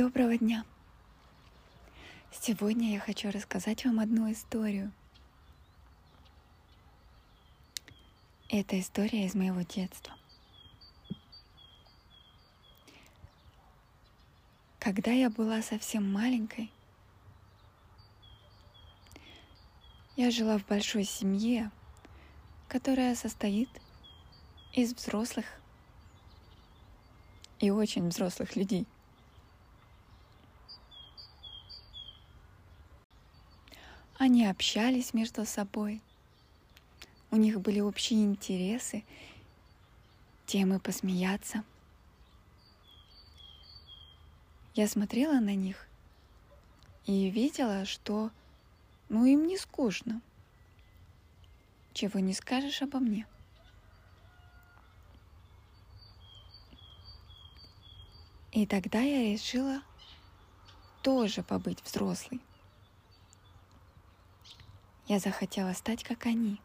Доброго дня! Сегодня я хочу рассказать вам одну историю. Это история из моего детства. Когда я была совсем маленькой, я жила в большой семье, которая состоит из взрослых и очень взрослых людей. Они общались между собой, у них были общие интересы, темы посмеяться. Я смотрела на них и видела, что ну им не скучно. Чего не скажешь обо мне. И тогда я решила тоже побыть взрослой. Я захотела стать как они,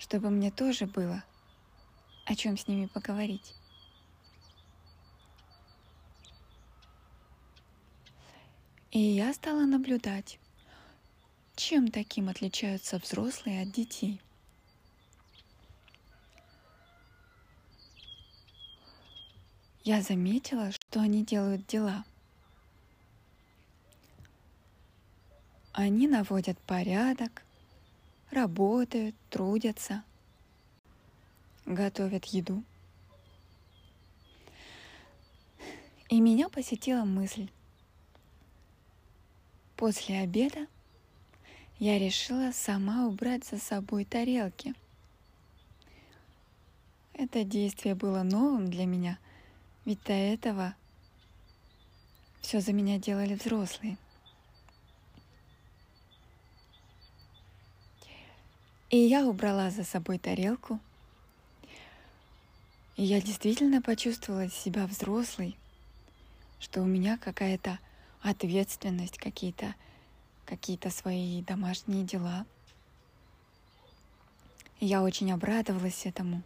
чтобы мне тоже было о чем с ними поговорить. И я стала наблюдать, чем таким отличаются взрослые от детей – я заметила, что они делают дела. Они наводят порядок, работают, трудятся, готовят еду. И меня посетила мысль. После обеда я решила сама убрать за собой тарелки. Это действие было новым для меня – ведь до этого все за меня делали взрослые. И я убрала за собой тарелку. И я действительно почувствовала себя взрослой, что у меня какая-то ответственность, какие-то какие-то свои домашние дела. И я очень обрадовалась этому.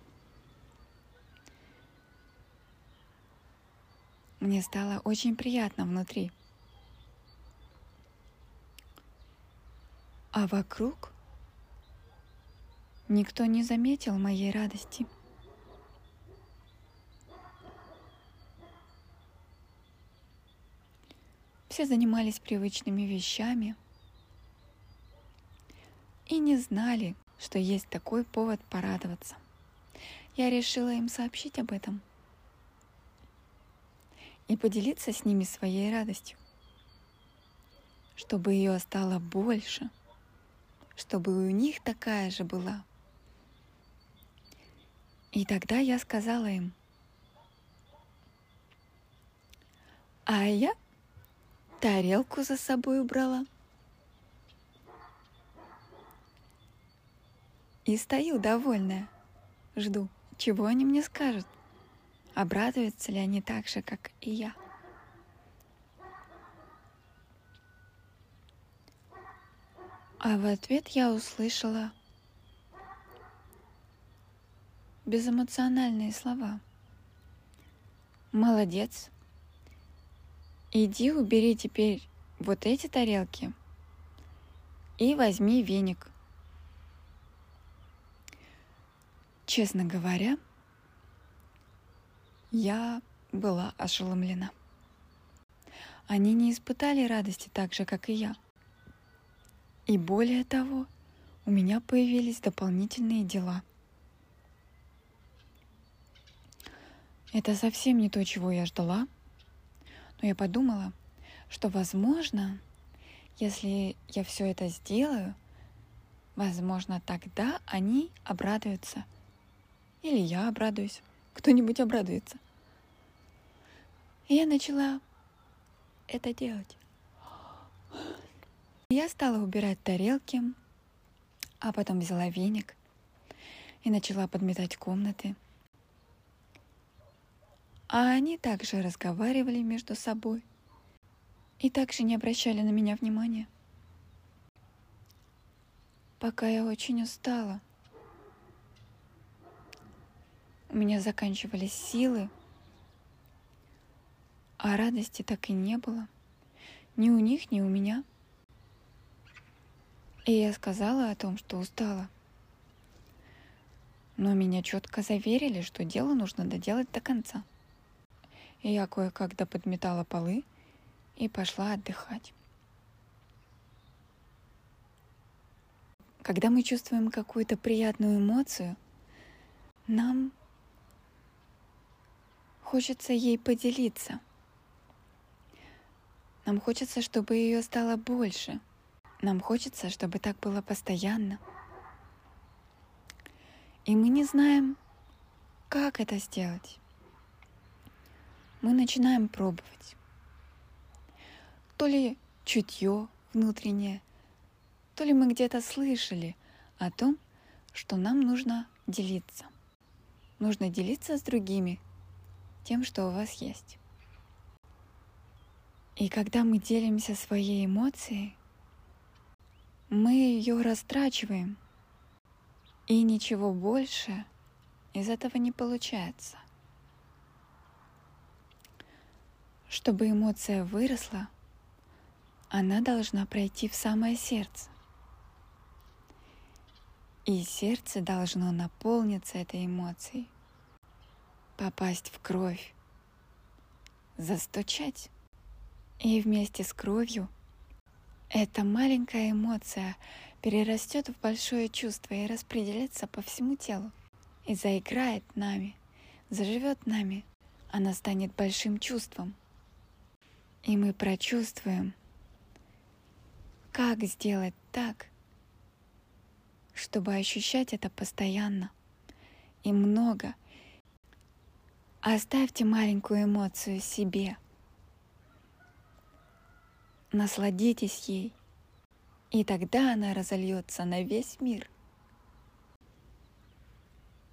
Мне стало очень приятно внутри. А вокруг никто не заметил моей радости. Все занимались привычными вещами и не знали, что есть такой повод порадоваться. Я решила им сообщить об этом – и поделиться с ними своей радостью, чтобы ее стало больше, чтобы у них такая же была. И тогда я сказала им, а я тарелку за собой убрала. И стою довольная, жду, чего они мне скажут. Обрадуются ли они так же, как и я? А в ответ я услышала безэмоциональные слова. Молодец. Иди убери теперь вот эти тарелки и возьми веник. Честно говоря, я была ошеломлена. Они не испытали радости так же, как и я. И более того, у меня появились дополнительные дела. Это совсем не то, чего я ждала, но я подумала, что, возможно, если я все это сделаю, возможно, тогда они обрадуются. Или я обрадуюсь кто-нибудь обрадуется. И я начала это делать. Я стала убирать тарелки, а потом взяла веник и начала подметать комнаты. А они также разговаривали между собой и также не обращали на меня внимания. Пока я очень устала – у меня заканчивались силы, А радости так и не было. Ни у них, ни у меня. И я сказала о том, что устала. Но меня четко заверили, что дело нужно доделать до конца. Я кое-как доподметала полы и пошла отдыхать. Когда мы чувствуем какую-то приятную эмоцию, нам хочется ей поделиться. Нам хочется, чтобы ее стало больше. Нам хочется, чтобы так было постоянно. И мы не знаем, как это сделать. Мы начинаем пробовать. То ли чутье внутреннее, то ли мы где-то слышали о том, что нам нужно делиться. Нужно делиться с другими тем, что у вас есть. И когда мы делимся своей эмоцией, мы ее растрачиваем, и ничего больше из этого не получается. Чтобы эмоция выросла, она должна пройти в самое сердце. И сердце должно наполниться этой эмоцией, попасть в кровь, застучать. И вместе с кровью эта маленькая эмоция перерастет в большое чувство и распределится по всему телу. И заиграет нами, заживет нами. Она станет большим чувством. И мы прочувствуем, как сделать так, чтобы ощущать это постоянно и много. Оставьте маленькую эмоцию себе. Насладитесь ей, и тогда она разольется на весь мир.